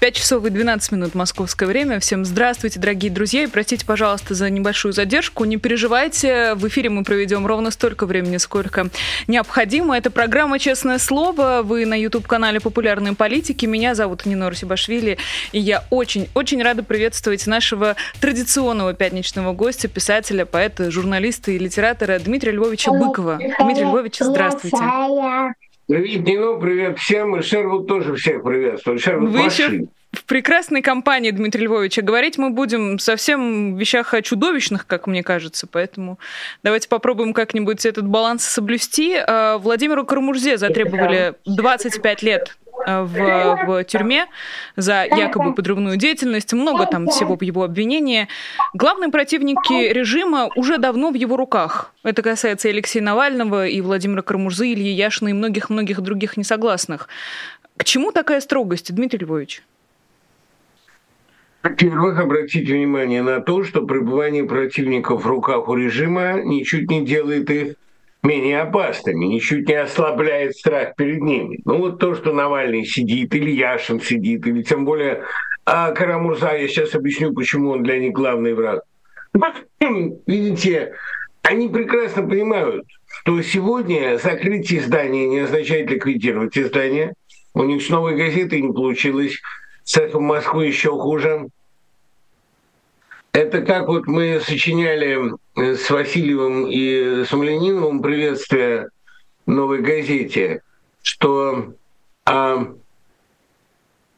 5 часов и 12 минут московское время. Всем здравствуйте, дорогие друзья, и простите, пожалуйста, за небольшую задержку. Не переживайте, в эфире мы проведем ровно столько времени, сколько необходимо. Это программа «Честное слово». Вы на YouTube-канале «Популярные политики». Меня зовут Нина Русибашвили, и я очень-очень рада приветствовать нашего традиционного пятничного гостя, писателя, поэта, журналиста и литератора Дмитрия Львовича Быкова. Дмитрий Львович, здравствуйте. Привет, Нино, привет всем. И Шервуд тоже всех приветствует. Шервуд Вы еще в прекрасной компании Дмитрия Львовича. Говорить мы будем совсем в вещах чудовищных, как мне кажется. Поэтому давайте попробуем как-нибудь этот баланс соблюсти. А, Владимиру Карамурзе затребовали 25 лет Э, в, в тюрьме за якобы подрывную деятельность. Много там всего в его обвинении. Главные противники режима уже давно в его руках. Это касается и Алексея Навального, и Владимира Карамурзы, Ильи Яшина, и многих-многих других несогласных. К чему такая строгость, Дмитрий Львович? Во-первых, обратите внимание на то, что пребывание противников в руках у режима ничуть не делает их менее опасными, ничуть не ослабляет страх перед ними. Ну вот то, что Навальный сидит, или Яшин сидит, или тем более а Карамурза, я сейчас объясню, почему он для них главный враг. Видите, они прекрасно понимают, что сегодня закрытие издания не означает ликвидировать издание. У них с новой газетой не получилось, с эхом Москвы еще хуже. Это как вот мы сочиняли э, с Васильевым и Сумляниновым приветствие новой газете, что а,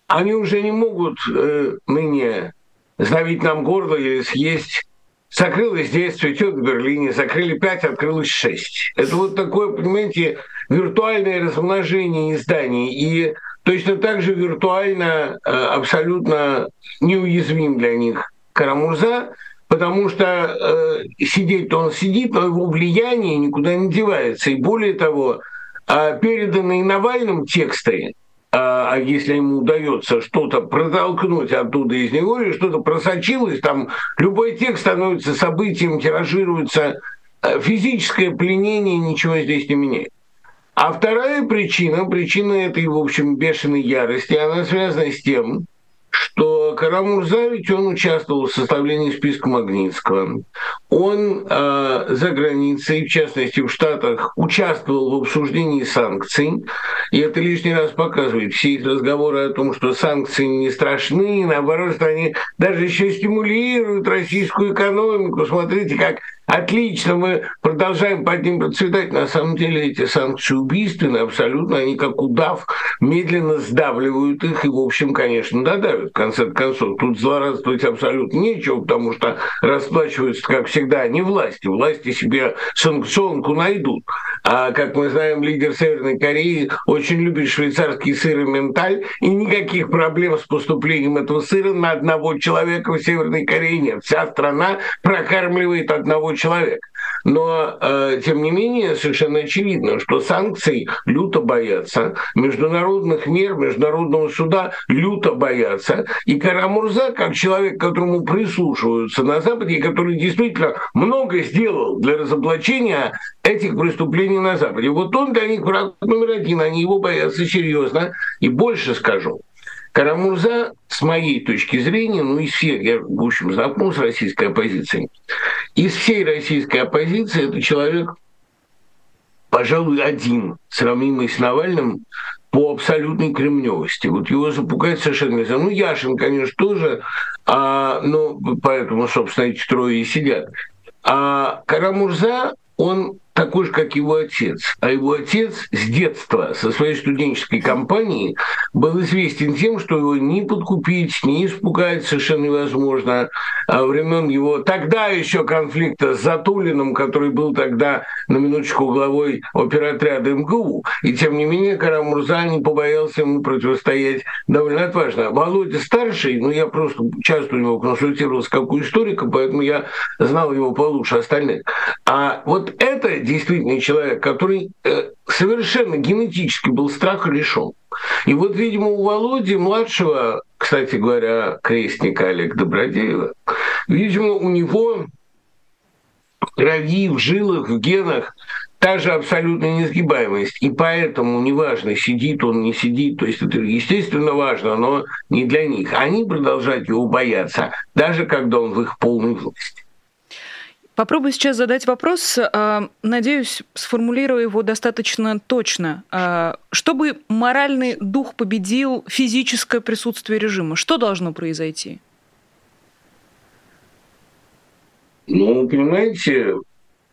они уже не могут э, ныне сдавить нам горло или съесть. Закрылось 10, цветет в Берлине, закрыли 5, открылось 6. Это вот такое, понимаете, виртуальное размножение изданий. И точно так же виртуально э, абсолютно неуязвим для них Карамурза, потому что э, сидеть-то он сидит, но его влияние никуда не девается. И более того, э, переданные Навальным тексты, а, а если ему удается что-то протолкнуть оттуда из него или что-то просочилось, там любой текст становится событием, тиражируется, э, физическое пленение ничего здесь не меняет. А вторая причина, причина этой, в общем, бешеной ярости, она связана с тем, что Карамурза, ведь он участвовал в составлении списка Магнитского. Он э, за границей, в частности в Штатах, участвовал в обсуждении санкций. И это лишний раз показывает все их разговоры о том, что санкции не страшны, наоборот, что они даже еще стимулируют российскую экономику. Смотрите, как Отлично, мы продолжаем под ним процветать. На самом деле эти санкции убийственны абсолютно. Они как удав медленно сдавливают их и, в общем, конечно, додавят в конце концов. Тут злорадствовать абсолютно нечего, потому что расплачиваются, как всегда, не власти. Власти себе санкционку найдут. А, как мы знаем, лидер Северной Кореи очень любит швейцарский сыр и менталь, и никаких проблем с поступлением этого сыра на одного человека в Северной Корее нет. Вся страна прокармливает одного человека. Но, э, тем не менее, совершенно очевидно, что санкций люто боятся, международных мер, международного суда люто боятся. И Карамурза, как человек, которому прислушиваются на Западе, и который действительно много сделал для разоблачения этих преступлений на Западе, вот он для них враг номер один, они его боятся серьезно. И больше скажу, Карамурза, с моей точки зрения, ну, из всех, я, в общем, знаком с российской оппозицией, из всей российской оппозиции это человек, пожалуй, один, сравнимый с Навальным, по абсолютной кремневости. Вот его запугать совершенно нельзя. Ну, Яшин, конечно, тоже, а, но поэтому, собственно, эти трое и сидят. А Карамурза, он такой же, как его отец. А его отец с детства, со своей студенческой компанией, был известен тем, что его ни подкупить, ни испугать совершенно невозможно. А времен его тогда еще конфликта с Затулиным, который был тогда на минуточку главой оперотряда МГУ. И тем не менее Карамурза не побоялся ему противостоять довольно отважно. Володя старший, ну я просто часто у него консультировался как у историка, поэтому я знал его получше остальных. А вот это действительно человек, который э, совершенно генетически был страха лишен. И вот, видимо, у Володи младшего, кстати говоря, крестника Олега Добродеева, видимо, у него крови, в жилах, в генах та же абсолютная несгибаемость. И поэтому неважно, сидит он, не сидит, то есть это естественно важно, но не для них. Они продолжают его бояться, даже когда он в их полной власти. Попробую сейчас задать вопрос, а, надеюсь, сформулирую его достаточно точно. А, чтобы моральный дух победил физическое присутствие режима, что должно произойти? Ну, понимаете,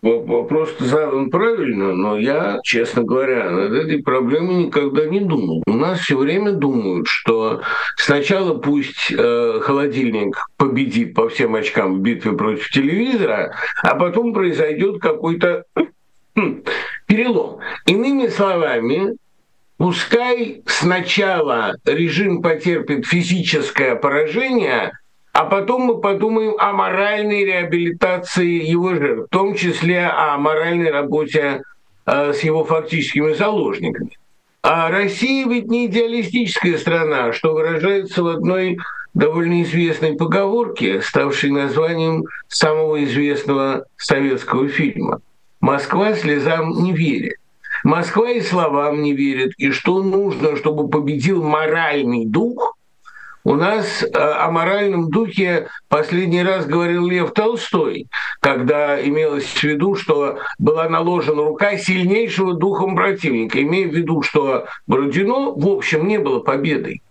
Вопрос задан правильно, но я, честно говоря, над этой проблемой никогда не думал. У нас все время думают, что сначала пусть э, холодильник победит по всем очкам в битве против телевизора, а потом произойдет какой-то хм, перелом. Иными словами, пускай сначала режим потерпит физическое поражение, а потом мы подумаем о моральной реабилитации его жертв, в том числе о моральной работе э, с его фактическими заложниками. А Россия ведь не идеалистическая страна, что выражается в одной довольно известной поговорке, ставшей названием самого известного советского фильма. «Москва слезам не верит». Москва и словам не верит. И что нужно, чтобы победил моральный дух – у нас э, о моральном духе последний раз говорил Лев Толстой, когда имелось в виду, что была наложена рука сильнейшего духом противника, имея в виду, что Бородино, в общем, не было победой.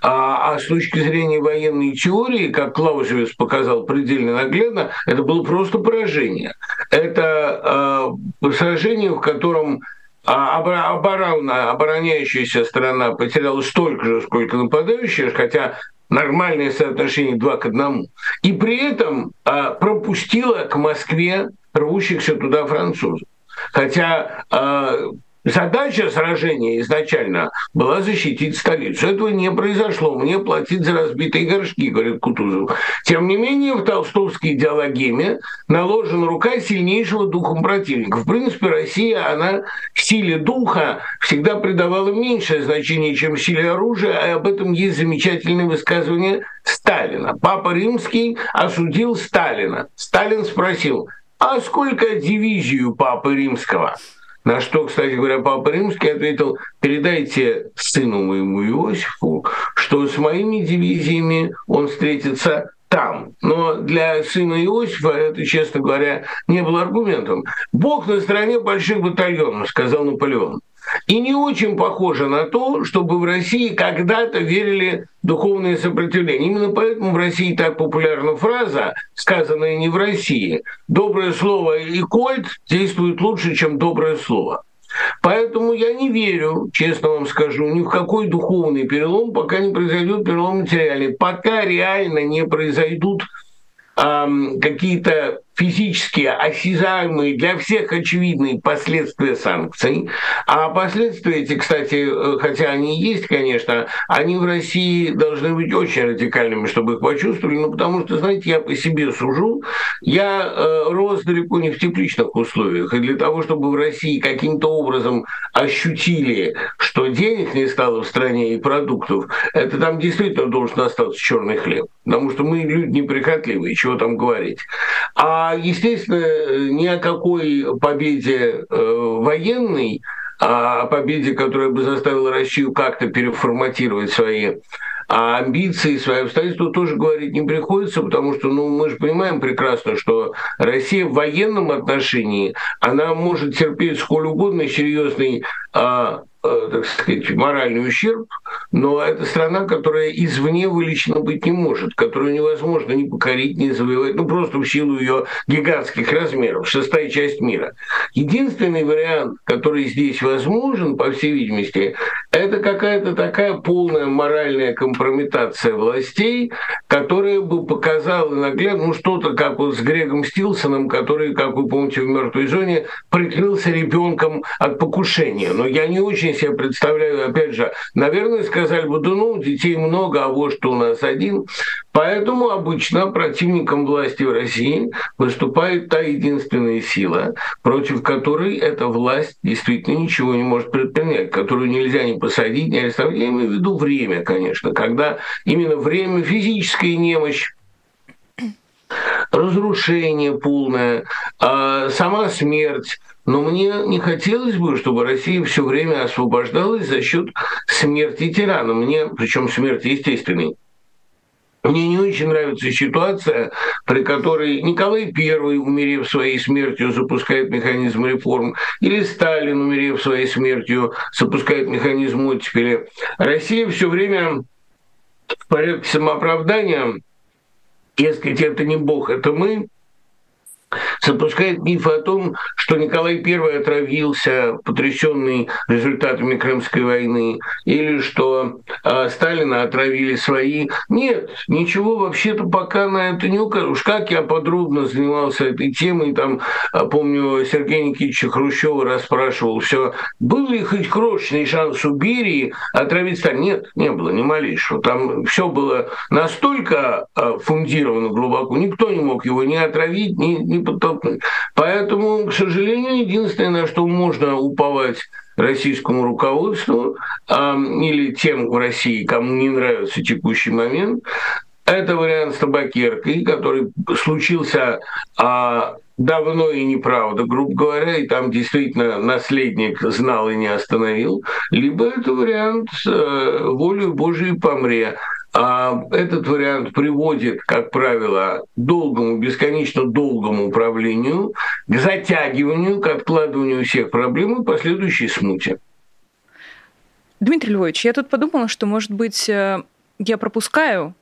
А, а с точки зрения военной теории, как Клаузевец показал предельно наглядно, это было просто поражение. Это э, сражение, в котором а оборона, обороняющаяся сторона потеряла столько же, сколько нападающая, хотя нормальное соотношение 2 к 1. И при этом а, пропустила к Москве рвущихся туда французов. Хотя а, Задача сражения изначально была защитить столицу. Этого не произошло. Мне платить за разбитые горшки, говорит Кутузов. Тем не менее, в толстовской идеологеме наложена рука сильнейшего духом противника. В принципе, Россия, она силе духа всегда придавала меньшее значение, чем силе оружия, а об этом есть замечательное высказывание Сталина. Папа Римский осудил Сталина. Сталин спросил, а сколько дивизию Папы Римского? На что, кстати говоря, Папа Римский ответил, передайте сыну моему Иосифу, что с моими дивизиями он встретится там. Но для сына Иосифа это, честно говоря, не было аргументом. Бог на стороне больших батальонов, сказал Наполеон. И не очень похоже на то, чтобы в России когда-то верили в духовное сопротивление. Именно поэтому в России так популярна фраза, сказанная не в России. Доброе слово и кольт действуют лучше, чем доброе слово. Поэтому я не верю, честно вам скажу, ни в какой духовный перелом, пока не произойдет перелом материальный. Пока реально не произойдут эм, какие-то физические, осязаемые, для всех очевидные последствия санкций. А последствия эти, кстати, э, хотя они есть, конечно, они в России должны быть очень радикальными, чтобы их почувствовали, ну, потому что, знаете, я по себе сужу, я э, рос далеко не в тепличных условиях, и для того, чтобы в России каким-то образом ощутили, что денег не стало в стране и продуктов, это там действительно должен остаться черный хлеб, потому что мы люди неприхотливые, чего там говорить. А а, естественно, ни о какой победе э, военной, а о победе, которая бы заставила Россию как-то переформатировать свои а амбиции, свои обстоятельства тоже говорить не приходится, потому что ну, мы же понимаем прекрасно, что Россия в военном отношении, она может терпеть сколь угодно серьезный а, так сказать, моральный ущерб, но это страна, которая извне вылечена быть не может, которую невозможно ни покорить, ни завоевать, ну просто в силу ее гигантских размеров, шестая часть мира. Единственный вариант, который здесь возможен, по всей видимости, это какая-то такая полная моральная компрометация властей, которая бы показала наглядно, ну что-то как вот с Грегом Стилсоном, который, как вы помните, в «Мертвой зоне» прикрылся ребенком от покушения. Но я не очень себе представляю, опять же, наверное, сказали бы, ну, детей много, а вот что у нас один. Поэтому обычно противником власти в России выступает та единственная сила, против которой эта власть действительно ничего не может предпринять, которую нельзя ни посадить, ни арестовать. Я имею в виду время, конечно, когда именно время, физическая немощь, разрушение полное, а сама смерть. Но мне не хотелось бы, чтобы Россия все время освобождалась за счет смерти тирана. Мне, причем смерти естественной. Мне не очень нравится ситуация, при которой Николай I, умерев своей смертью, запускает механизм реформ, или Сталин, умерев своей смертью, запускает механизм оттепели. Россия все время в порядке самооправдания дескать, это не Бог, это мы, запускает миф о том, что Николай I отравился, потрясенный результатами Крымской войны, или что э, Сталина отравили свои. Нет, ничего вообще-то пока на это не указано. Уж как я подробно занимался этой темой, там, а, помню, Сергей Никитича Хрущева расспрашивал все, был ли хоть крошечный шанс у Берии отравить Сталина? Нет, не было, ни малейшего. Там все было настолько э, фундировано глубоко, никто не мог его ни отравить, ни, ни подтолкнуть. Поэтому, к сожалению, единственное, на что можно уповать российскому руководству а, или тем в России, кому не нравится текущий момент, это вариант с табакеркой, который случился а, давно и неправда, грубо говоря, и там действительно наследник знал и не остановил, либо это вариант э, волю Божией помре. А этот вариант приводит, как правило, к долгому, бесконечно долгому управлению, к затягиванию, к откладыванию всех проблем и последующей смуте. Дмитрий Львович, я тут подумала, что, может быть, э, я пропускаю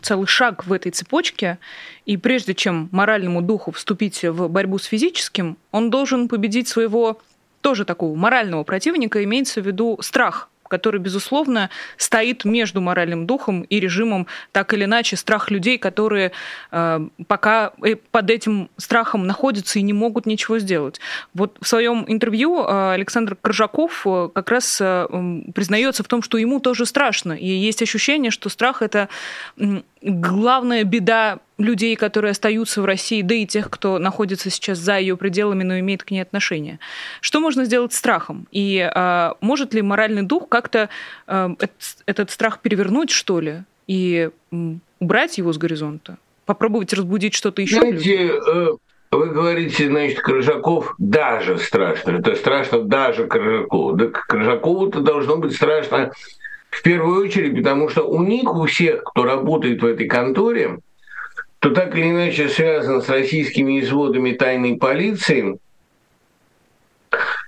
целый шаг в этой цепочке, и прежде чем моральному духу вступить в борьбу с физическим, он должен победить своего тоже такого морального противника, имеется в виду страх который, безусловно, стоит между моральным духом и режимом, так или иначе, страх людей, которые э, пока э, под этим страхом находятся и не могут ничего сделать. Вот в своем интервью э, Александр Коржаков э, как раз признается в том, что ему тоже страшно, и есть ощущение, что страх это главная беда людей, которые остаются в России, да и тех, кто находится сейчас за ее пределами, но имеет к ней отношение. Что можно сделать страхом? И а, может ли моральный дух как-то этот, этот страх перевернуть, что ли, и убрать его с горизонта? Попробовать разбудить что-то еще? Знаете, э, вы говорите, значит, Крыжаков даже страшно. Это страшно даже Крыжакову. Да Крыжакову-то должно быть страшно в первую очередь, потому что у них, у всех, кто работает в этой конторе, кто так или иначе связан с российскими изводами тайной полиции,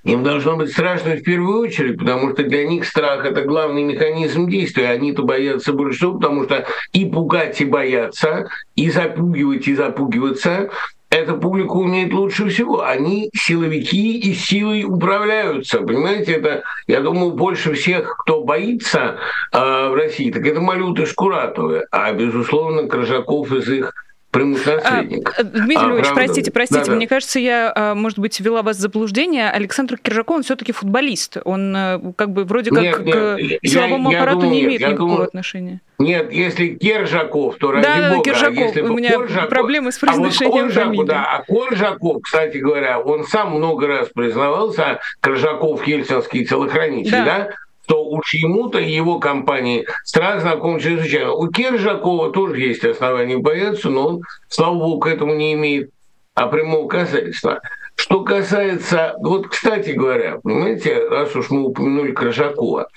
им должно быть страшно в первую очередь, потому что для них страх – это главный механизм действия. Они-то боятся больше всего, потому что и пугать, и бояться, и запугивать, и запугиваться эта публика умеет лучше всего. Они силовики и силой управляются. Понимаете, это, я думаю, больше всех, кто боится э, в России, так это Малюты Шкуратовы, а, безусловно, Крыжаков из их прямых наследников. А, Дмитрий а, Львович, простите, простите, да, да. мне кажется, я, а, может быть, ввела вас в заблуждение. Александр Киржаков, он все-таки футболист. Он э, как бы вроде как нет, нет, к силовому я, аппарату я думаю, не имеет никакого думаю, отношения. Нет, если Киржаков, то ради да, бога. Да, Киржаков. А если у меня Коржаков, проблемы с произношением а вот фамилии. Да, а Коржаков, кстати говоря, он сам много раз признавался, Коржаков, ельцинский телохранитель, да? да? То уж ему-то и его компании страх знаком чрезвычайно. У Киржакова тоже есть основания бояться, но он, слава богу, к этому не имеет а прямого касательства. Что касается, вот, кстати говоря, понимаете, раз уж мы упомянули Крыжакова,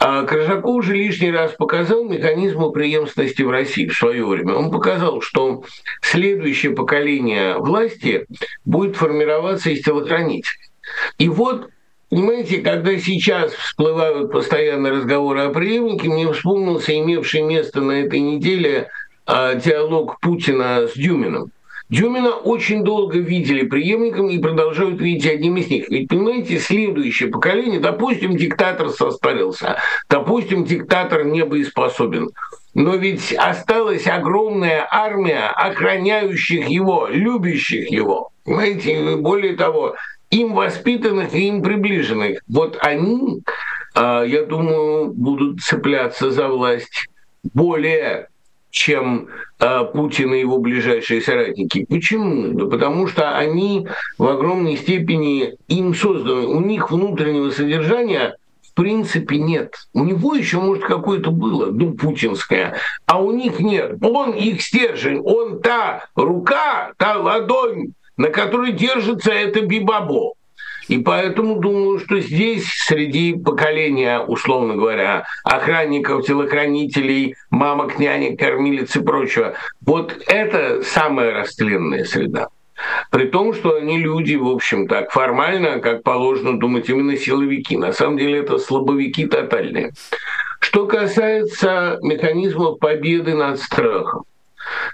а Крыжаков уже лишний раз показал механизмы преемственности в России в свое время. Он показал, что следующее поколение власти будет формироваться из телохранителей. И вот Понимаете, когда сейчас всплывают постоянно разговоры о преемнике, мне вспомнился имевший место на этой неделе а, диалог Путина с Дюмином. Дюмина очень долго видели преемником и продолжают видеть одним из них. Ведь, понимаете, следующее поколение, допустим, диктатор состарился, допустим, диктатор не боеспособен, но ведь осталась огромная армия охраняющих его, любящих его. Понимаете, более того, им воспитанных и им приближенных. Вот они я думаю, будут цепляться за власть более чем э, Путин и его ближайшие соратники. Почему? Да потому что они в огромной степени им созданы. У них внутреннего содержания в принципе нет. У него еще, может, какое-то было, ну, путинское, а у них нет. Он их стержень, он та рука, та ладонь, на которой держится это бибабо. И поэтому думаю, что здесь среди поколения, условно говоря, охранников, телохранителей, мамок, нянек, кормилиц и прочего, вот это самая растленная среда. При том, что они люди, в общем, так формально, как положено думать, именно силовики. На самом деле это слабовики тотальные. Что касается механизмов победы над страхом.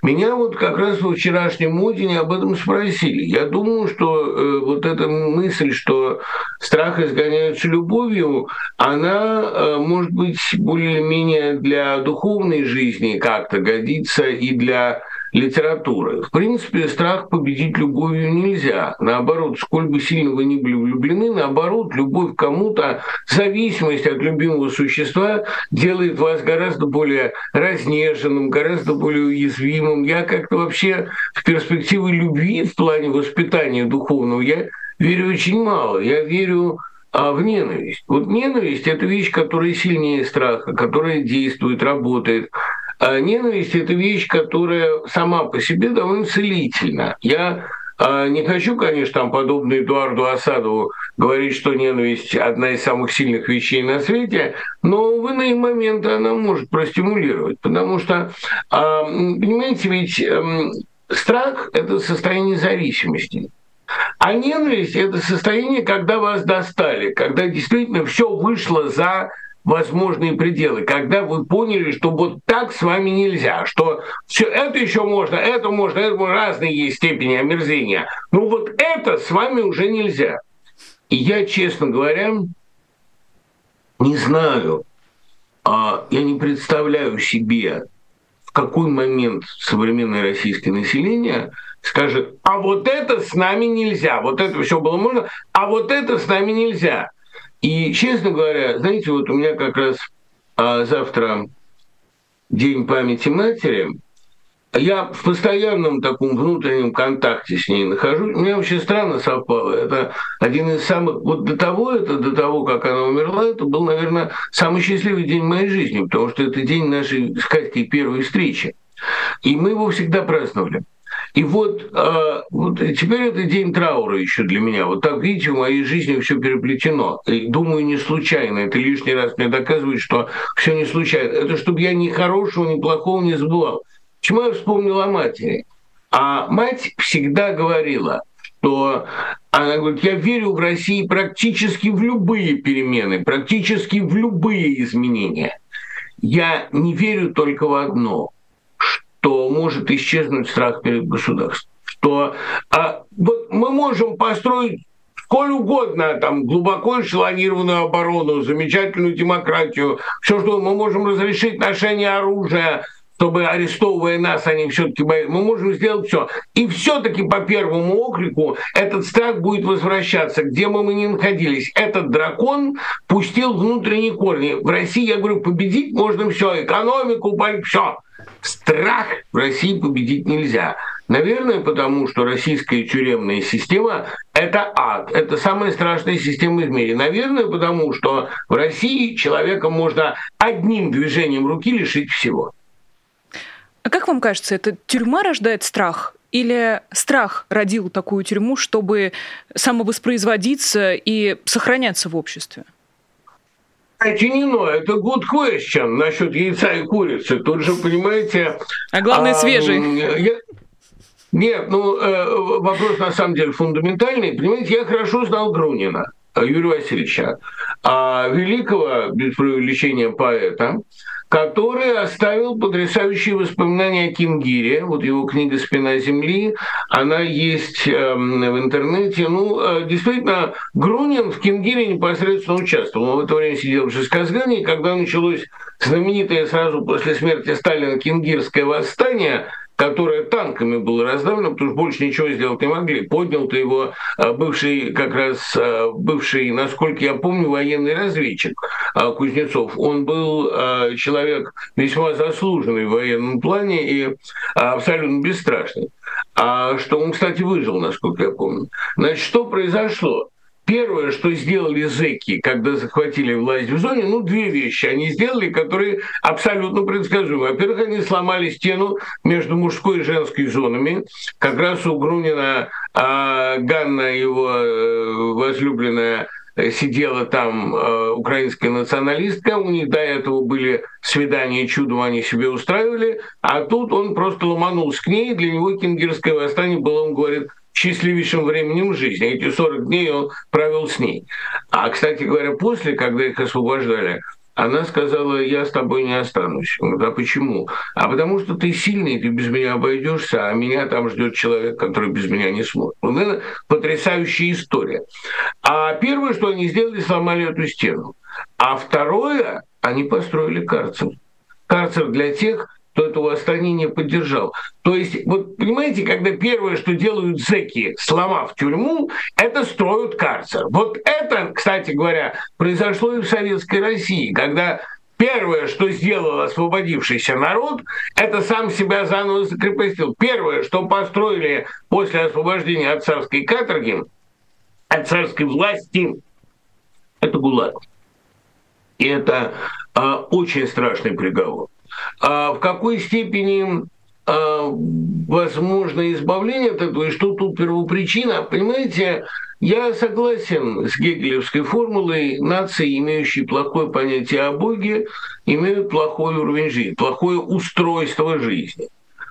Меня вот как раз в вчерашнем мудине об этом спросили. Я думаю, что э, вот эта мысль, что страх изгоняется любовью, она, э, может быть, более-менее для духовной жизни как-то годится и для литературы. В принципе, страх победить любовью нельзя. Наоборот, сколь бы сильно вы ни были влюблены, наоборот, любовь к кому-то, зависимость от любимого существа делает вас гораздо более разнеженным, гораздо более уязвимым. Я как-то вообще в перспективы любви в плане воспитания духовного, я верю очень мало. Я верю а в ненависть. Вот ненависть – это вещь, которая сильнее страха, которая действует, работает. А ненависть – это вещь, которая сама по себе довольно целительна. Я а, не хочу, конечно, там, подобно Эдуарду Асадову, говорить, что ненависть – одна из самых сильных вещей на свете, но в иные моменты она может простимулировать, потому что, а, понимаете, ведь эм, страх – это состояние зависимости. А ненависть – это состояние, когда вас достали, когда действительно все вышло за возможные пределы, когда вы поняли, что вот так с вами нельзя, что все это еще можно, это можно, это можно, разные есть степени омерзения. Но вот это с вами уже нельзя. И я, честно говоря, не знаю, а я не представляю себе, в какой момент современное российское население скажет, а вот это с нами нельзя, вот это все было можно, а вот это с нами нельзя. И, честно говоря, знаете, вот у меня как раз а, завтра День памяти матери, я в постоянном таком внутреннем контакте с ней нахожусь. Мне вообще странно совпало. Это один из самых... Вот до того, это до того, как она умерла, это был, наверное, самый счастливый день моей жизни, потому что это день нашей с Катькой первой встречи. И мы его всегда праздновали. И вот, э, вот теперь это день траура еще для меня. Вот так, видите, в моей жизни все переплетено. И думаю, не случайно. Это лишний раз мне доказывает, что все не случайно. Это чтобы я ни хорошего, ни плохого не забывал. Почему я вспомнил о матери? А мать всегда говорила, что она говорит, я верю в России практически в любые перемены, практически в любые изменения. Я не верю только в одно – что может исчезнуть страх перед государством. Что а, вот мы можем построить сколь угодно, там, глубоко эшелонированную оборону, замечательную демократию, все, что мы можем разрешить ношение оружия, чтобы арестовывая нас, они все-таки боятся. Мы можем сделать все. И все-таки по первому окрику этот страх будет возвращаться, где бы мы ни находились. Этот дракон пустил внутренние корни. В России, я говорю, победить можно все, экономику, все. Страх в России победить нельзя. Наверное, потому что российская тюремная система – это ад, это самая страшная система в мире. Наверное, потому что в России человека можно одним движением руки лишить всего. А как вам кажется, это тюрьма рождает страх? Или страх родил такую тюрьму, чтобы самовоспроизводиться и сохраняться в обществе? Тянино, это good question насчет яйца и курицы. Тут же, понимаете... А главное, а, свежий. Я... Нет, ну, э, вопрос на самом деле фундаментальный. Понимаете, я хорошо знал Грунина, Юрия Васильевича, а великого, без преувеличения, поэта, который оставил потрясающие воспоминания о Кингире. Вот его книга «Спина земли», она есть э, в интернете. Ну, э, действительно, Грунин в Кингире непосредственно участвовал. Он в это время сидел в Жесказгане, и когда началось знаменитое сразу после смерти Сталина Кингирское восстание, которое танками было раздавлено, потому что больше ничего сделать не могли. Поднял-то его а, бывший, как раз а, бывший, насколько я помню, военный разведчик а, Кузнецов. Он был человек весьма заслуженный в военном плане и абсолютно бесстрашный. А что он, кстати, выжил, насколько я помню. Значит, что произошло? Первое, что сделали зэки, когда захватили власть в зоне, ну, две вещи они сделали, которые абсолютно предсказуемы. Во-первых, они сломали стену между мужской и женской зонами. Как раз у Грунина а Ганна, его э, возлюбленная, сидела там э, украинская националистка, у них до этого были свидания чудом, они себе устраивали, а тут он просто ломанулся к ней, для него кенгерское восстание было, он говорит, счастливейшим временем жизни. Эти 40 дней он провел с ней. А, кстати говоря, после, когда их освобождали, она сказала, я с тобой не останусь. Он а почему? А потому что ты сильный, ты без меня обойдешься, а меня там ждет человек, который без меня не сможет. Вот это потрясающая история. А первое, что они сделали, сломали эту стену. А второе, они построили карцер. Карцер для тех, кто это восстание не поддержал. То есть, вот понимаете, когда первое, что делают зэки, сломав тюрьму, это строят карцер. Вот это, кстати говоря, произошло и в Советской России, когда Первое, что сделал освободившийся народ, это сам себя заново закрепостил. Первое, что построили после освобождения от царской каторги, от царской власти, это ГУЛАГ. И это э, очень страшный приговор. А в какой степени а, возможно избавление от этого, и что тут первопричина. Понимаете, я согласен с гегелевской формулой, нации, имеющие плохое понятие о Боге, имеют плохой уровень жизни, плохое устройство жизни.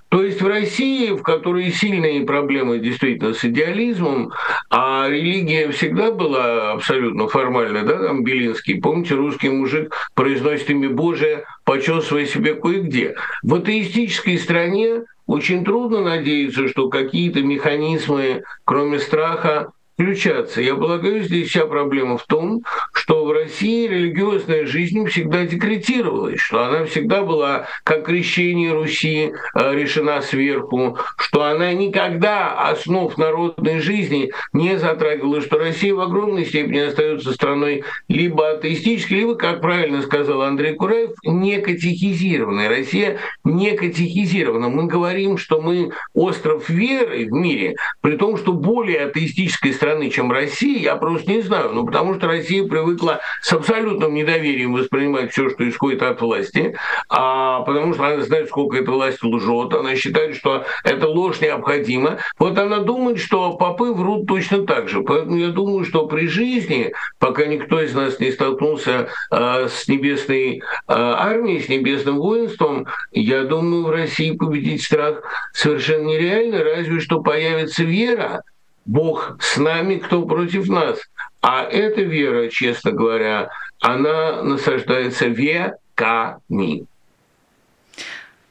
То есть в России, в которой сильные проблемы действительно с идеализмом, а религия всегда была абсолютно формальной, да, там Белинский, помните, русский мужик произносит имя Божие, почесывая себе кое-где. В атеистической стране очень трудно надеяться, что какие-то механизмы, кроме страха, включаться. Я полагаю, здесь вся проблема в том, что в России религиозная жизнь всегда декретировалась, что она всегда была, как крещение Руси, э, решена сверху, что она никогда основ народной жизни не затрагивала, что Россия в огромной степени остается страной либо атеистической, либо, как правильно сказал Андрей Кураев, не катехизированной. Россия не катехизирована. Мы говорим, что мы остров веры в мире, при том, что более атеистической страны страны, чем Россия, я просто не знаю. Ну, потому что Россия привыкла с абсолютным недоверием воспринимать все, что исходит от власти, а потому что она знает, сколько эта власть лжет, она считает, что эта ложь необходима. Вот она думает, что попы врут точно так же. Поэтому я думаю, что при жизни, пока никто из нас не столкнулся э, с небесной э, армией, с небесным воинством, я думаю, в России победить страх совершенно нереально, разве что появится вера, Бог с нами, кто против нас. А эта вера, честно говоря, она насаждается веками.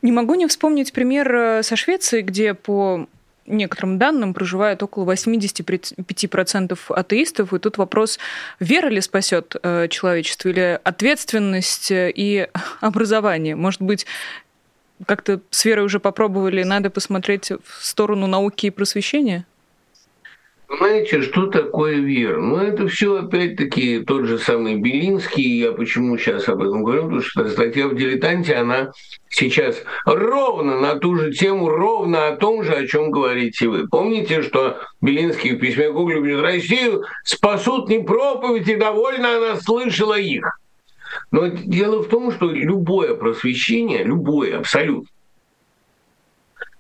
Не могу не вспомнить пример э, со Швеции, где по некоторым данным проживает около 85% атеистов. И тут вопрос, вера ли спасет э, человечество или ответственность и образование? Может быть, как-то с верой уже попробовали, надо посмотреть в сторону науки и просвещения? Понимаете, что такое вера? Ну, это все опять-таки тот же самый Белинский. Я почему сейчас об этом говорю? Потому что статья в «Дилетанте», она сейчас ровно на ту же тему, ровно о том же, о чем говорите вы. Помните, что Белинский в письме Гоголю пишет, Россию спасут не проповеди, довольно она слышала их. Но дело в том, что любое просвещение, любое абсолютно, но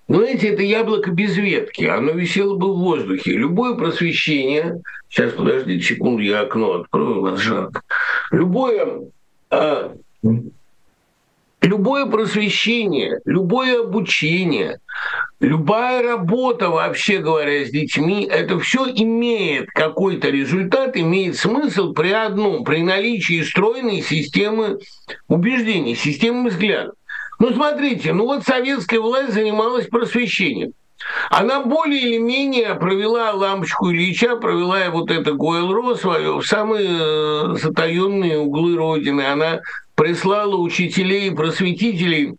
знаете, это яблоко без ветки, оно висело бы в воздухе. Любое просвещение, сейчас подождите секунду, я окно открою, вас жарко. Любое, а, любое просвещение, любое обучение, любая работа, вообще говоря, с детьми, это все имеет какой-то результат, имеет смысл при одном, при наличии стройной системы убеждений, системы взглядов. Ну, смотрите, ну вот советская власть занималась просвещением. Она более или менее провела лампочку Ильича, провела вот это ГОЭЛРО свое в самые э, затаенные углы Родины. Она прислала учителей и просветителей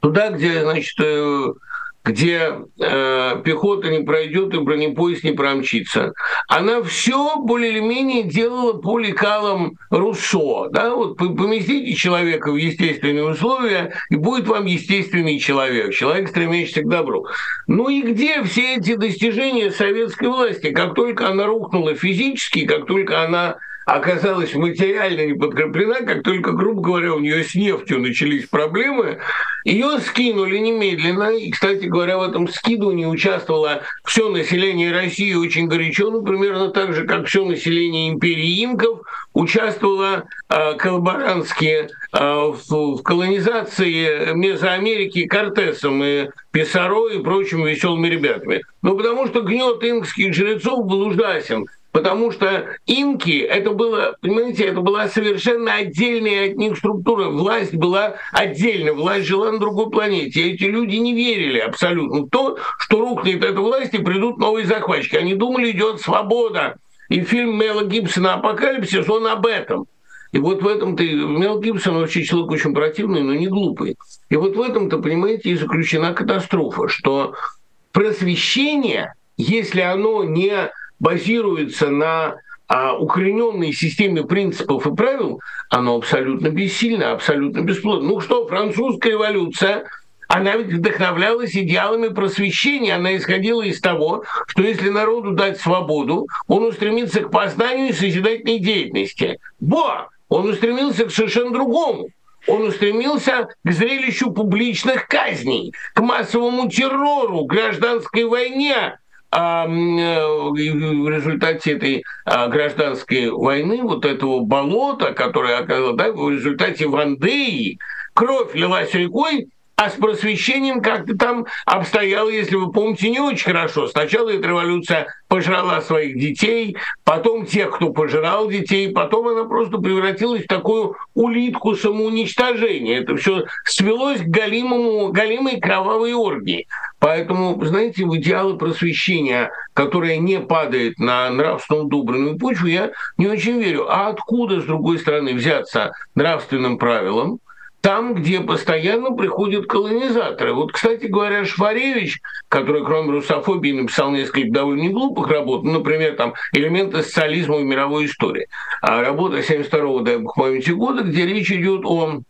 туда, где, значит, э, где э, пехота не пройдет и бронепоезд не промчится. Она все более или менее делала по лекалам Руссо. Да? Вот поместите человека в естественные условия, и будет вам естественный человек, человек, стремящийся к добру. Ну и где все эти достижения советской власти? Как только она рухнула физически, как только она оказалась материально не подкреплена, как только, грубо говоря, у нее с нефтью начались проблемы, ее скинули немедленно. И, кстати говоря, в этом скидывании участвовало все население России очень горячо, ну, примерно так же, как все население империи инков участвовало э, коллаборантски э, в, в колонизации Мезоамерики Кортесом и Писаро и прочими веселыми ребятами. Ну, потому что гнет инкских жрецов был ужасен – потому что инки, это было, понимаете, это была совершенно отдельная от них структура. Власть была отдельно, власть жила на другой планете. Эти люди не верили абсолютно в то, что рухнет эта власть и придут новые захватчики. Они думали, идет свобода. И фильм Мела Гибсона «Апокалипсис», он об этом. И вот в этом-то Мел Гибсон вообще человек очень противный, но не глупый. И вот в этом-то, понимаете, и заключена катастрофа, что просвещение, если оно не базируется на а, укорененной системе принципов и правил, оно абсолютно бессильно, абсолютно бесплодно. Ну что, французская революция, она ведь вдохновлялась идеалами просвещения. Она исходила из того, что если народу дать свободу, он устремится к познанию и созидательной деятельности. Во! Он устремился к совершенно другому. Он устремился к зрелищу публичных казней, к массовому террору, гражданской войне, а в результате этой а, гражданской войны, вот этого болота, которое оказалось, да, в результате Вандеи, кровь лилась рекой, а с просвещением как-то там обстояло, если вы помните, не очень хорошо. Сначала эта революция пожрала своих детей, потом тех, кто пожирал детей, потом она просто превратилась в такую улитку самоуничтожения. Это все свелось к галимому, галимой кровавой оргии. Поэтому, знаете, в идеалы просвещения, которое не падает на нравственную удобренную почву, я не очень верю. А откуда, с другой стороны, взяться нравственным правилам, там, где постоянно приходят колонизаторы. Вот, кстати говоря, Шваревич, который, кроме русофобии, написал несколько довольно глупых работ, ну, например, там «Элементы социализма в мировой истории», а работа 72 дай бог памяти года, где речь идет о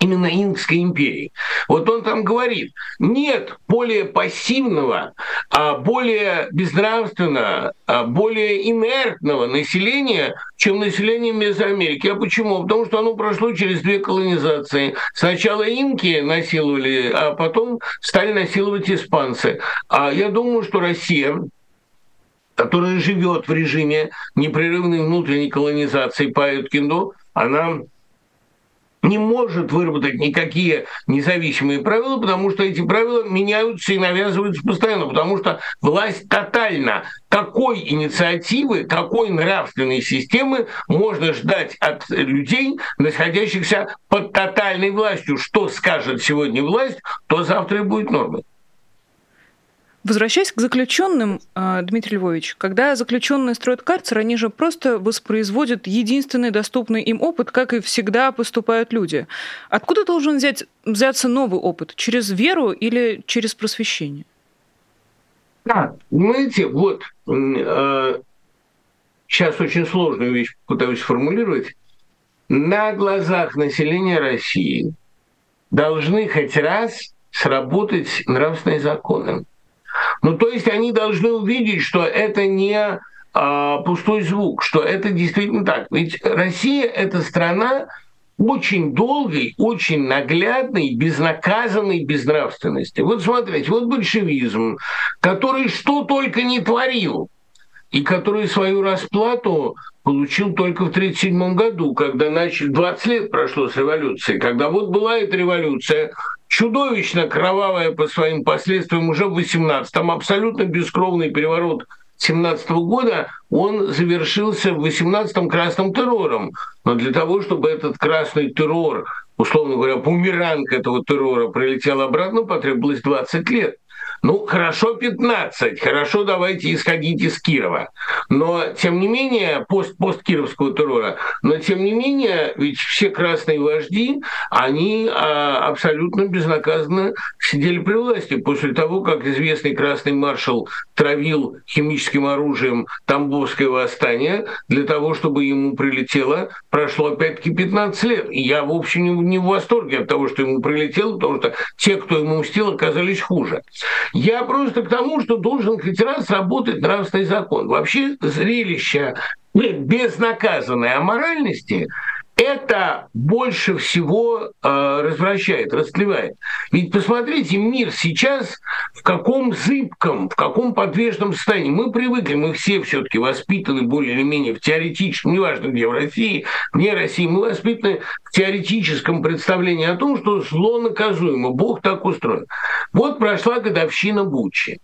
именно Инкской империи. Вот он там говорит, нет более пассивного, а более безнравственного, а более инертного населения, чем население Мезоамерики. А почему? Потому что оно прошло через две колонизации. Сначала инки насиловали, а потом стали насиловать испанцы. А я думаю, что Россия которая живет в режиме непрерывной внутренней колонизации по Эткинду, она не может выработать никакие независимые правила, потому что эти правила меняются и навязываются постоянно, потому что власть тотальна. Какой инициативы, какой нравственной системы можно ждать от людей, находящихся под тотальной властью? Что скажет сегодня власть, то завтра и будет нормой. Возвращаясь к заключенным, а, Дмитрий Львович, когда заключенные строят карцер, они же просто воспроизводят единственный доступный им опыт, как и всегда поступают люди. Откуда должен взять, взяться новый опыт? Через веру или через просвещение? Да, понимаете, вот э, сейчас очень сложную вещь пытаюсь формулировать. На глазах населения России должны хоть раз сработать нравственные законы. Ну, то есть они должны увидеть, что это не а, пустой звук, что это действительно так. Ведь Россия – это страна очень долгой, очень наглядной, безнаказанной безнравственности. Вот смотрите, вот большевизм, который что только не творил, и который свою расплату получил только в 1937 году, когда начали, 20 лет прошло с революции, когда вот была эта революция, чудовищно кровавая по своим последствиям уже в 18-м, абсолютно бескровный переворот 17 -го года, он завершился в 18-м красным террором. Но для того, чтобы этот красный террор, условно говоря, бумеранг этого террора прилетел обратно, потребовалось 20 лет. Ну, хорошо 15, хорошо давайте исходить из Кирова. Но, тем не менее, пост, пост Кировского террора, но, тем не менее, ведь все красные вожди, они а, абсолютно безнаказанно сидели при власти. После того, как известный красный маршал травил химическим оружием Тамбовское восстание, для того, чтобы ему прилетело, прошло опять-таки 15 лет. И я, в общем, не, в восторге от того, что ему прилетело, потому что те, кто ему мстил, оказались хуже. Я просто к тому, что должен хоть раз работать нравственный закон. Вообще зрелище безнаказанной аморальности это больше всего э, развращает, растлевает. Ведь посмотрите, мир сейчас в каком зыбком, в каком подвижном состоянии. Мы привыкли, мы все все-таки воспитаны более или менее в теоретическом, неважно где, в России, вне России, мы воспитаны в теоретическом представлении о том, что зло наказуемо, Бог так устроен. Вот прошла годовщина Бучи.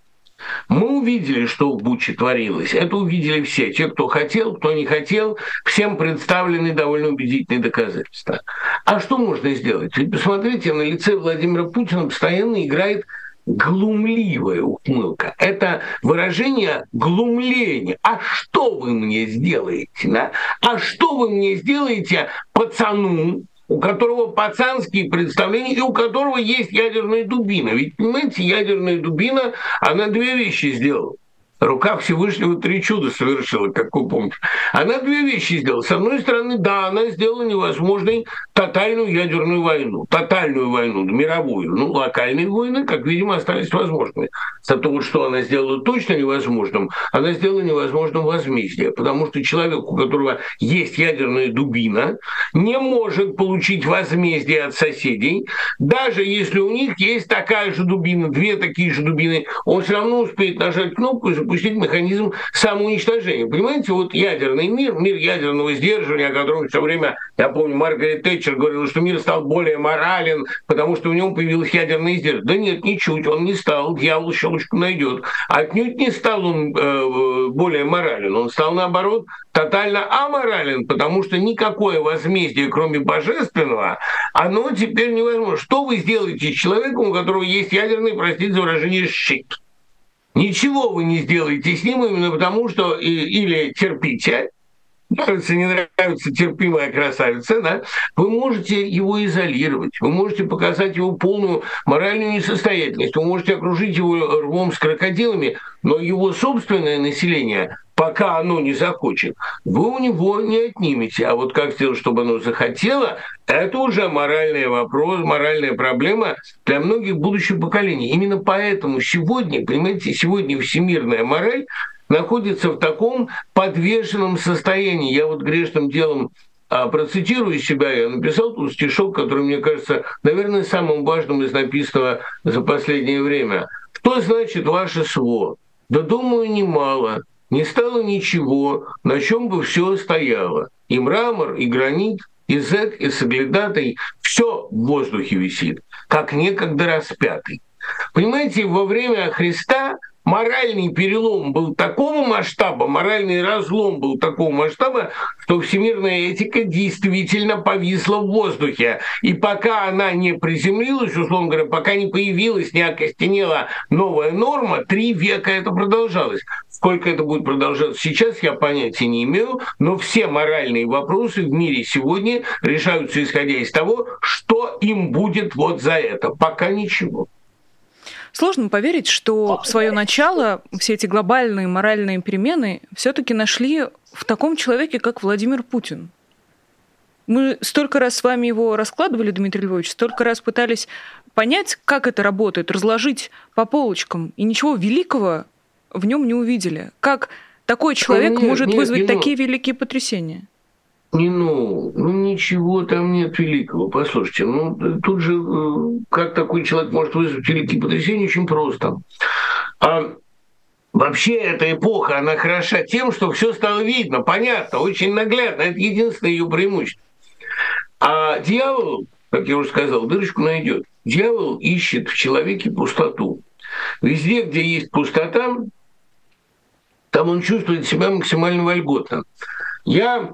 Мы увидели, что в Буче творилось. Это увидели все. Те, кто хотел, кто не хотел, всем представлены довольно убедительные доказательства. А что можно сделать? Ведь посмотрите, на лице Владимира Путина постоянно играет глумливая ухмылка. Это выражение глумления. А что вы мне сделаете? Да? А что вы мне сделаете пацану, у которого пацанские представления и у которого есть ядерная дубина. Ведь, понимаете, ядерная дубина, она две вещи сделала. Рука Всевышнего три чуда совершила, как вы помните. Она две вещи сделала. С одной стороны, да, она сделала невозможной тотальную ядерную войну, тотальную войну, мировую. Ну, локальные войны, как видимо, остались возможными. Зато вот что она сделала точно невозможным, она сделала невозможным возмездие, потому что человек, у которого есть ядерная дубина, не может получить возмездие от соседей, даже если у них есть такая же дубина, две такие же дубины, он все равно успеет нажать кнопку и запустить механизм самоуничтожения. Понимаете, вот ядерный мир, мир ядерного сдерживания, о котором все время, я помню, Маргарет Тэтчер говорила, что мир стал более морален, потому что в нем появилось ядерное сдерживание. Да нет, ничуть, он не стал, дьявол щелочку найдет. Отнюдь не стал он э, более морален, он стал, наоборот, тотально аморален, потому что никакое возмездие, кроме божественного, оно теперь невозможно. Что вы сделаете с человеком, у которого есть ядерный, простите за выражение, щит? Ничего вы не сделаете с ним именно потому, что или терпите, нравится, не нравится, терпимая красавица, да, вы можете его изолировать, вы можете показать его полную моральную несостоятельность, вы можете окружить его рвом с крокодилами, но его собственное население пока оно не захочет, вы у него не отнимете. А вот как сделать, чтобы оно захотело, это уже моральный вопрос, моральная проблема для многих будущих поколений. Именно поэтому сегодня, понимаете, сегодня всемирная мораль находится в таком подвешенном состоянии. Я вот грешным делом а процитирую себя, я написал тут стишок, который, мне кажется, наверное, самым важным из написанного за последнее время. Что значит ваше СВО? Да думаю, немало не стало ничего, на чем бы все стояло. И мрамор, и гранит, и зэк, и соглядатый, все в воздухе висит, как некогда распятый. Понимаете, во время Христа моральный перелом был такого масштаба, моральный разлом был такого масштаба, что всемирная этика действительно повисла в воздухе. И пока она не приземлилась, условно говоря, пока не появилась, не окостенела новая норма, три века это продолжалось. Сколько это будет продолжаться сейчас, я понятия не имею, но все моральные вопросы в мире сегодня решаются исходя из того, что им будет вот за это. Пока ничего. Сложно поверить, что свое начало, все эти глобальные моральные перемены все-таки нашли в таком человеке, как Владимир Путин. Мы столько раз с вами его раскладывали, Дмитрий Львович, столько раз пытались понять, как это работает, разложить по полочкам, и ничего великого в нем не увидели. Как такой человек нет, может нет, вызвать нет, такие великие потрясения? Не, ну, ну ничего там нет великого. Послушайте, ну тут же э, как такой человек может вызвать великие потрясения, очень просто. А Вообще эта эпоха, она хороша тем, что все стало видно, понятно, очень наглядно. Это единственное ее преимущество. А дьявол, как я уже сказал, дырочку найдет. Дьявол ищет в человеке пустоту. Везде, где есть пустота, там он чувствует себя максимально вольготно. Я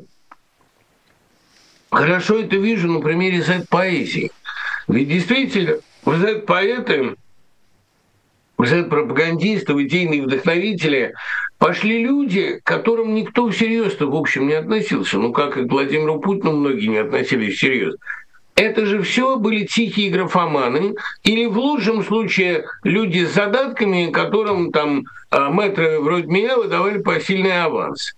хорошо это вижу на примере Z-поэзии. Ведь действительно, в Z-поэты, в Z-пропагандисты, в идейные вдохновители пошли люди, к которым никто всерьез-то, в общем, не относился. Ну, как и к Владимиру Путину многие не относились всерьез. это же все были тихие графоманы, или в лучшем случае люди с задатками, которым там а, мэтры вроде меня выдавали посильный аванс.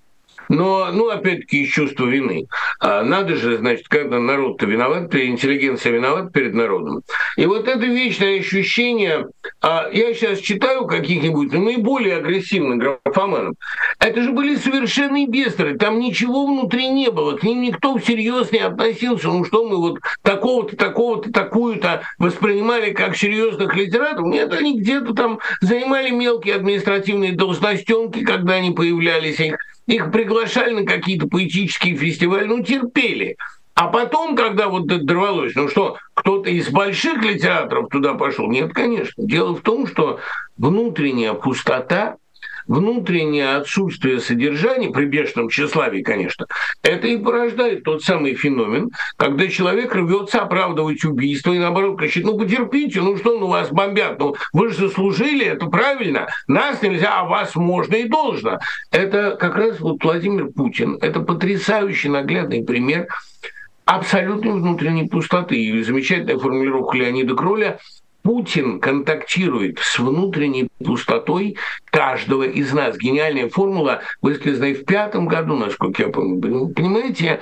Но, ну, опять-таки, из чувства вины. А надо же, значит, когда народ-то виноват, интеллигенция виноват перед народом. И вот это вечное ощущение, а я сейчас читаю каких-нибудь ну, наиболее агрессивных графоманов, это же были совершенные бестеры, там ничего внутри не было, к ним никто всерьез не относился. Ну что мы вот такого-то, такого-то, такую-то воспринимали как серьезных литераторов? Нет, они где-то там занимали мелкие административные должностенки, когда они появлялись, их их приглашали на какие-то поэтические фестивали, ну, терпели. А потом, когда вот это дорвалось, ну что, кто-то из больших литераторов туда пошел? Нет, конечно. Дело в том, что внутренняя пустота внутреннее отсутствие содержания, при бешеном тщеславии, конечно, это и порождает тот самый феномен, когда человек рвется оправдывать убийство и наоборот кричит, ну потерпите, ну что, ну вас бомбят, ну вы же заслужили, это правильно, нас нельзя, а вас можно и должно. Это как раз вот Владимир Путин, это потрясающий наглядный пример абсолютной внутренней пустоты. И замечательная формулировка Леонида Кроля Путин контактирует с внутренней пустотой каждого из нас. Гениальная формула, высказанная в пятом году, насколько я помню. Понимаете,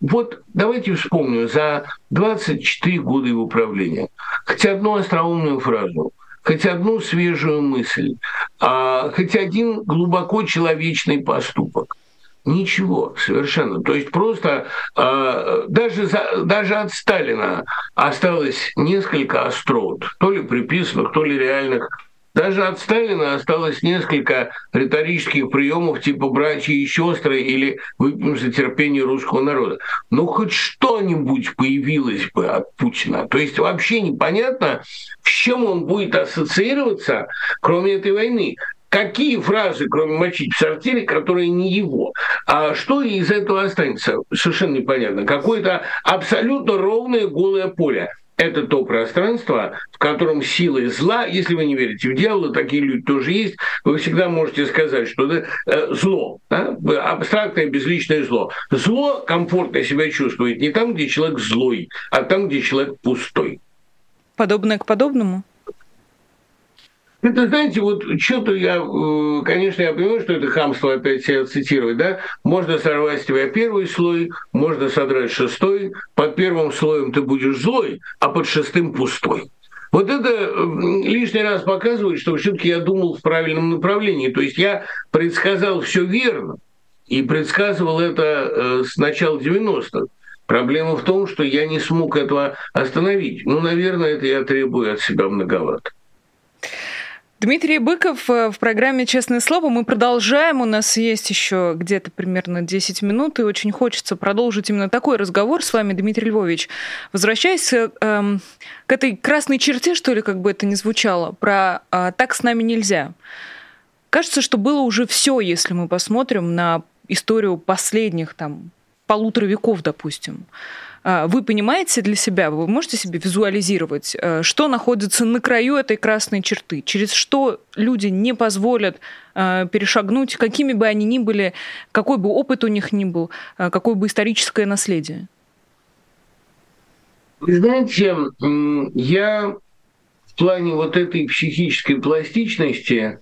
вот давайте вспомню, за 24 года его правления хоть одну остроумную фразу, хоть одну свежую мысль, а, хоть один глубоко человечный поступок. Ничего, совершенно. То есть просто э, даже, за, даже от Сталина осталось несколько острот, то ли приписанных, то ли реальных. Даже от Сталина осталось несколько риторических приемов типа «братья и сестры» или «выпьем за терпение русского народа». Но хоть что-нибудь появилось бы от Путина. То есть вообще непонятно, с чем он будет ассоциироваться, кроме этой войны какие фразы, кроме мочить в сортире, которые не его. А что из этого останется? Совершенно непонятно. Какое-то абсолютно ровное голое поле. Это то пространство, в котором силы зла, если вы не верите в дьявола, такие люди тоже есть, вы всегда можете сказать, что да, э, зло, да, абстрактное безличное зло. Зло комфортно себя чувствует не там, где человек злой, а там, где человек пустой. Подобное к подобному? Это, знаете, вот что-то я, э, конечно, я понимаю, что это хамство опять себя цитировать, да? Можно сорвать с тебя первый слой, можно содрать шестой, под первым слоем ты будешь злой, а под шестым пустой. Вот это лишний раз показывает, что все-таки я думал в правильном направлении. То есть я предсказал все верно и предсказывал это э, с начала 90-х. Проблема в том, что я не смог этого остановить. Ну, наверное, это я требую от себя многовато. Дмитрий Быков э, в программе «Честное слово». Мы продолжаем. У нас есть еще где-то примерно 10 минут, и очень хочется продолжить именно такой разговор с вами, Дмитрий Львович. Возвращаясь э, эм, к этой красной черте, что ли, как бы это ни звучало, про э, «так с нами нельзя». Кажется, что было уже все, если мы посмотрим на историю последних там полутора веков, допустим. А, вы понимаете для себя, вы можете себе визуализировать, э, что находится на краю этой красной черты, через что люди не позволят э, перешагнуть, какими бы они ни были, какой бы опыт у них ни был, э, какое бы историческое наследие? Вы знаете, я в плане вот этой психической пластичности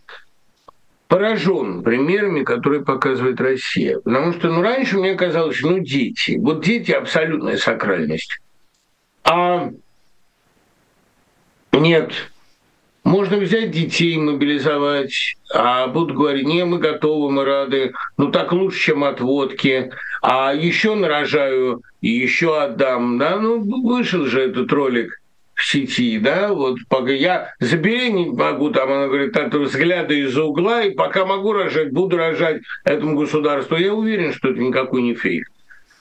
поражен примерами, которые показывает Россия. Потому что ну, раньше мне казалось, ну, дети. Вот дети – абсолютная сакральность. А нет, можно взять детей, мобилизовать, а будут говорить, не, мы готовы, мы рады, ну так лучше, чем от водки, а еще нарожаю, еще отдам, да, ну вышел же этот ролик сети, да, вот пока я забеременеть могу, там она говорит, от взгляда из-за угла, и пока могу рожать, буду рожать этому государству, я уверен, что это никакой не фейк.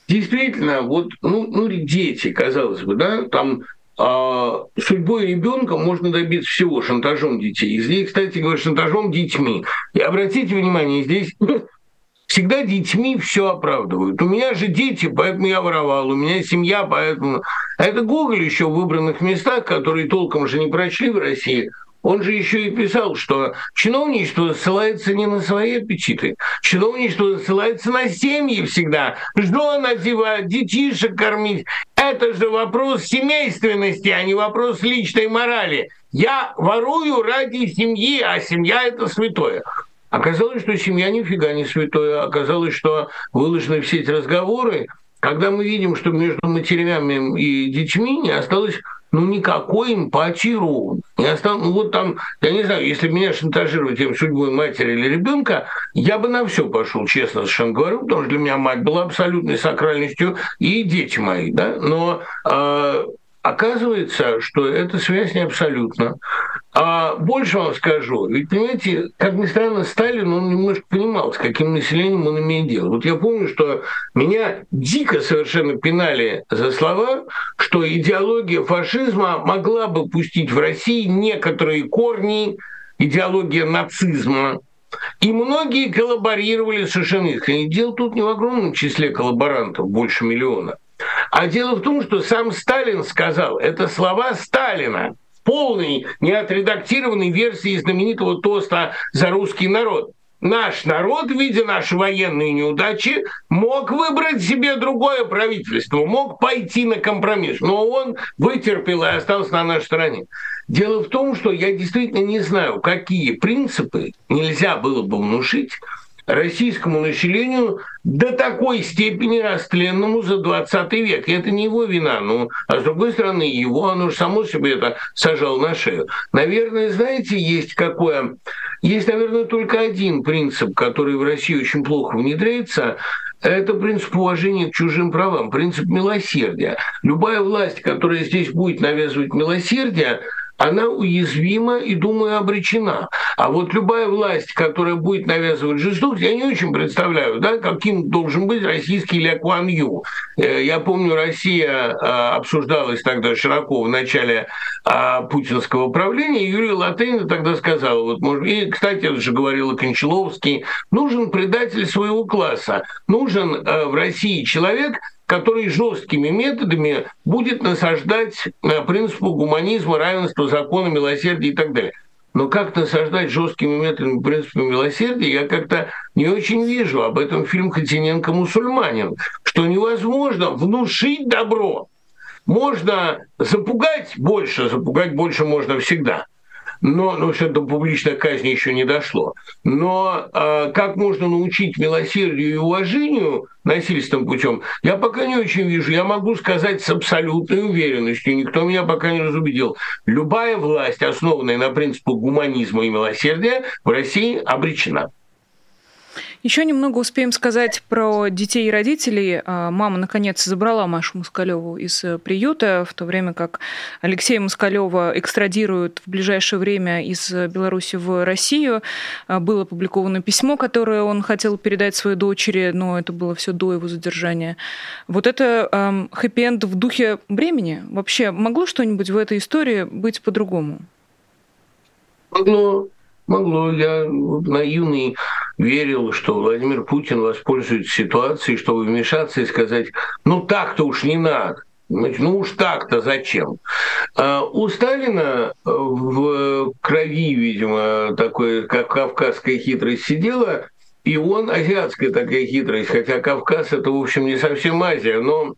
Действительно, вот, ну, ну дети, казалось бы, да, там а, судьбой ребенка можно добиться всего шантажом детей. И здесь, кстати говоря, шантажом детьми. И обратите внимание, здесь всегда детьми все оправдывают. У меня же дети, поэтому я воровал, у меня семья, поэтому... А это Гоголь еще в выбранных местах, которые толком же не прочли в России, он же еще и писал, что чиновничество ссылается не на свои аппетиты, чиновничество ссылается на семьи всегда. Жена одевать, детишек кормить. это же вопрос семейственности, а не вопрос личной морали. Я ворую ради семьи, а семья – это святое. Оказалось, что семья нифига не святое. Оказалось, что выложены все эти разговоры, когда мы видим, что между матерями и детьми не осталось ну, никакой эмпатии ровно. Не осталось, ну, вот там, я не знаю, если меня шантажировать тем судьбой матери или ребенка, я бы на все пошел, честно совершенно говорю, потому что для меня мать была абсолютной сакральностью и дети мои, да, но э, Оказывается, что эта связь не абсолютна. А больше вам скажу, ведь, понимаете, как ни странно, Сталин, он немножко понимал, с каким населением он имеет дело. Вот я помню, что меня дико совершенно пинали за слова, что идеология фашизма могла бы пустить в России некоторые корни идеологии нацизма, и многие коллаборировали совершенно искренне. Дело тут не в огромном числе коллаборантов, больше миллиона – а дело в том, что сам Сталин сказал, это слова Сталина, полной, неотредактированной версии знаменитого тоста за русский народ. Наш народ, видя наши военные неудачи, мог выбрать себе другое правительство, мог пойти на компромисс, но он вытерпел и остался на нашей стороне. Дело в том, что я действительно не знаю, какие принципы нельзя было бы внушить российскому населению до такой степени растленному за 20 век. И это не его вина. Ну, а с другой стороны, его, оно же само себе это сажал на шею. Наверное, знаете, есть какое... Есть, наверное, только один принцип, который в России очень плохо внедряется, это принцип уважения к чужим правам, принцип милосердия. Любая власть, которая здесь будет навязывать милосердие, она уязвима и, думаю, обречена. А вот любая власть, которая будет навязывать жестокость, я не очень представляю, да, каким должен быть российский Ля Куан Ю. Э, я помню, Россия а, обсуждалась тогда широко в начале а, путинского правления, Юрий Латынина тогда сказал, вот, и, кстати, это же говорил Кончаловский, нужен предатель своего класса, нужен э, в России человек, который жесткими методами будет насаждать э, принципу гуманизма, равенства, закона, милосердия и так далее. Но как насаждать жесткими методами принципы милосердия, я как-то не очень вижу. Об этом фильм Хотиненко «Мусульманин», что невозможно внушить добро. Можно запугать больше, запугать больше можно всегда – но ну, что до публичной казни еще не дошло. Но э, как можно научить милосердию и уважению насильственным путем, я пока не очень вижу. Я могу сказать с абсолютной уверенностью, никто меня пока не разубедил. Любая власть, основанная на принципах гуманизма и милосердия, в России обречена. Еще немного успеем сказать про детей и родителей. А, мама, наконец, забрала Машу Москалеву из э, приюта, в то время как Алексея Москалева экстрадируют в ближайшее время из Беларуси в Россию. А, было опубликовано письмо, которое он хотел передать своей дочери, но это было все до его задержания. Вот это эм, хэппи-энд в духе бремени? Вообще, могло что-нибудь в этой истории быть по-другому? Могло. Могло. Я наивный верил, что Владимир Путин воспользуется ситуацией, чтобы вмешаться и сказать, ну так-то уж не надо. Ну уж так-то зачем? А у Сталина в крови, видимо, такой, как кавказская хитрость сидела, и он азиатская такая хитрость, хотя Кавказ это, в общем, не совсем Азия, но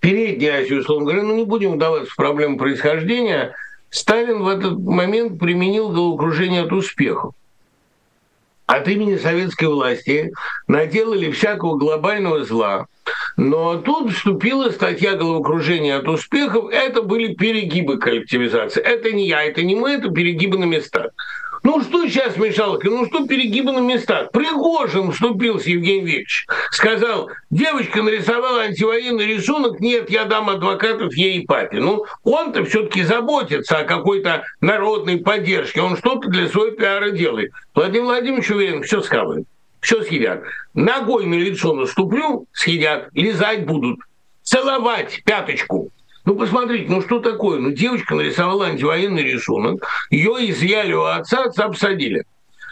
передняя Азия, условно говоря, ну не будем вдаваться в проблему происхождения, Сталин в этот момент применил головокружение от успехов от имени советской власти наделали всякого глобального зла. Но тут вступила статья головокружения от успехов. Это были перегибы коллективизации. Это не я, это не мы, это перегибы на местах. Ну что сейчас, Мишалка, ну что перегибы на местах? Пригожин вступился, Евгений Викторович. Сказал, девочка нарисовала антивоенный рисунок, нет, я дам адвокатов ей и папе. Ну, он-то все таки заботится о какой-то народной поддержке, он что-то для своего пиара делает. Владимир Владимирович уверен, все схавают, все съедят. Ногой на лицо наступлю, съедят, лизать будут, целовать пяточку. Ну, посмотрите, ну что такое? Ну, девочка нарисовала антивоенный рисунок, ее изъяли у отца, отца обсадили.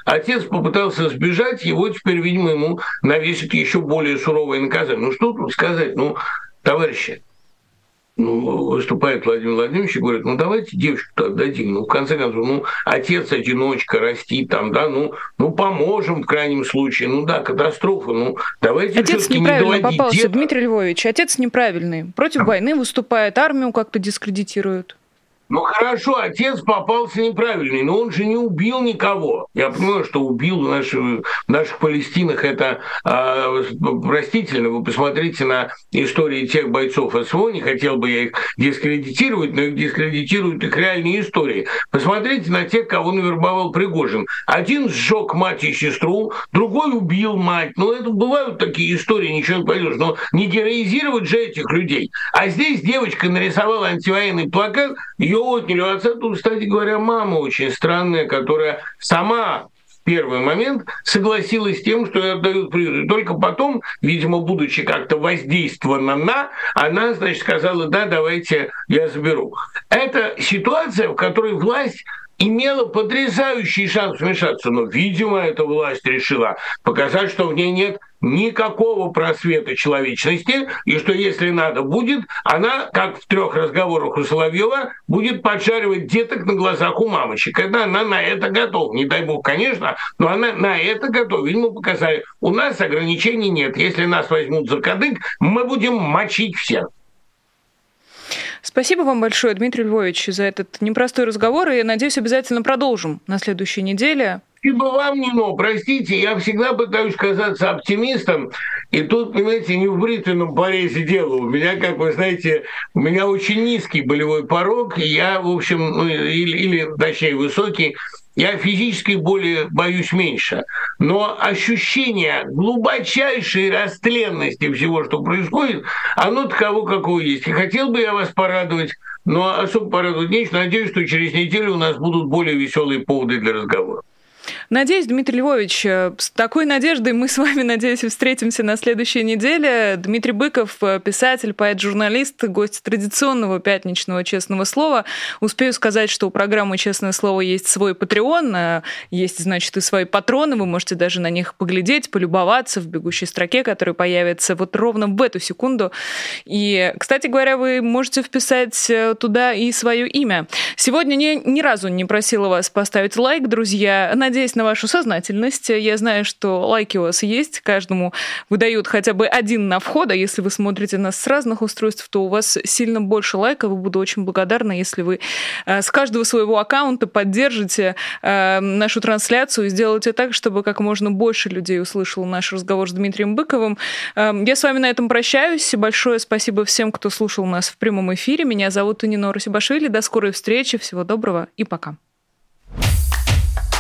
Отец попытался сбежать, его теперь, видимо, ему навесят еще более суровое наказание. Ну, что тут сказать? Ну, товарищи, ну, выступает Владимир Владимирович и говорит, ну давайте девочку-то отдадим. Ну, в конце концов, ну, отец-одиночка растит там, да, ну, ну поможем в крайнем случае. Ну да, катастрофа, ну давайте Отец неправильно не попался, деда. Дмитрий Львович, отец неправильный. Против а. войны выступает, армию как-то дискредитирует. Ну хорошо, отец попался неправильный, но он же не убил никого. Я понимаю, что убил в наших, наших Палестинах это э, простительно. Вы посмотрите на истории тех бойцов СВО, не хотел бы я их дискредитировать, но их дискредитируют их реальные истории. Посмотрите на тех, кого навербовал Пригожин. Один сжег мать и сестру, другой убил мать. Ну это бывают такие истории, ничего не пойдешь. Но не героизировать же этих людей. А здесь девочка нарисовала антивоенный плакат, ее отняли у отца. Тут, кстати говоря, мама очень странная, которая сама в первый момент согласилась с тем, что отдают приют. И только потом, видимо, будучи как-то воздействована на, она, значит, сказала, да, давайте я заберу. Это ситуация, в которой власть имела потрясающий шанс вмешаться, но, видимо, эта власть решила показать, что в ней нет никакого просвета человечности, и что если надо будет, она, как в трех разговорах у Соловьева, будет подшаривать деток на глазах у мамочек. Это она на это готова. Не дай бог, конечно, но она на это готова. Видимо, показали, у нас ограничений нет. Если нас возьмут за кадык, мы будем мочить всех. Спасибо вам большое, Дмитрий Львович, за этот непростой разговор. И, надеюсь, обязательно продолжим на следующей неделе. Спасибо вам, Нино. Простите, я всегда пытаюсь казаться оптимистом, и тут, понимаете, не в бритвенном порезе дело. У меня, как вы знаете, у меня очень низкий болевой порог, и я, в общем, ну, или, или точнее, высокий, я физической боли боюсь меньше. Но ощущение глубочайшей растленности всего, что происходит, оно таково, какое есть. И хотел бы я вас порадовать, но особо порадовать нечего. Надеюсь, что через неделю у нас будут более веселые поводы для разговора. Надеюсь, Дмитрий Львович, э, с такой надеждой мы с вами, надеюсь, встретимся на следующей неделе. Дмитрий Быков, э, писатель, поэт-журналист, гость традиционного пятничного «Честного слова». Успею сказать, что у программы «Честное слово» есть свой Patreon, э, есть, значит, и свои патроны, вы можете даже на них поглядеть, полюбоваться в бегущей строке, которая появится вот ровно в эту секунду. И, кстати говоря, вы можете вписать туда и свое имя. Сегодня ни, ни разу не просила вас поставить лайк, друзья. Надеюсь на вашу сознательность. Я знаю, что лайки у вас есть. Каждому выдают хотя бы один на вход. А если вы смотрите нас с разных устройств, то у вас сильно больше лайков. Буду очень благодарна, если вы э, с каждого своего аккаунта поддержите э, нашу трансляцию и сделайте так, чтобы как можно больше людей услышало наш разговор с Дмитрием Быковым. Э, я с вами на этом прощаюсь. Большое спасибо всем, кто слушал нас в прямом эфире. Меня зовут Нина Русибашвили. До скорой встречи. Всего доброго и пока.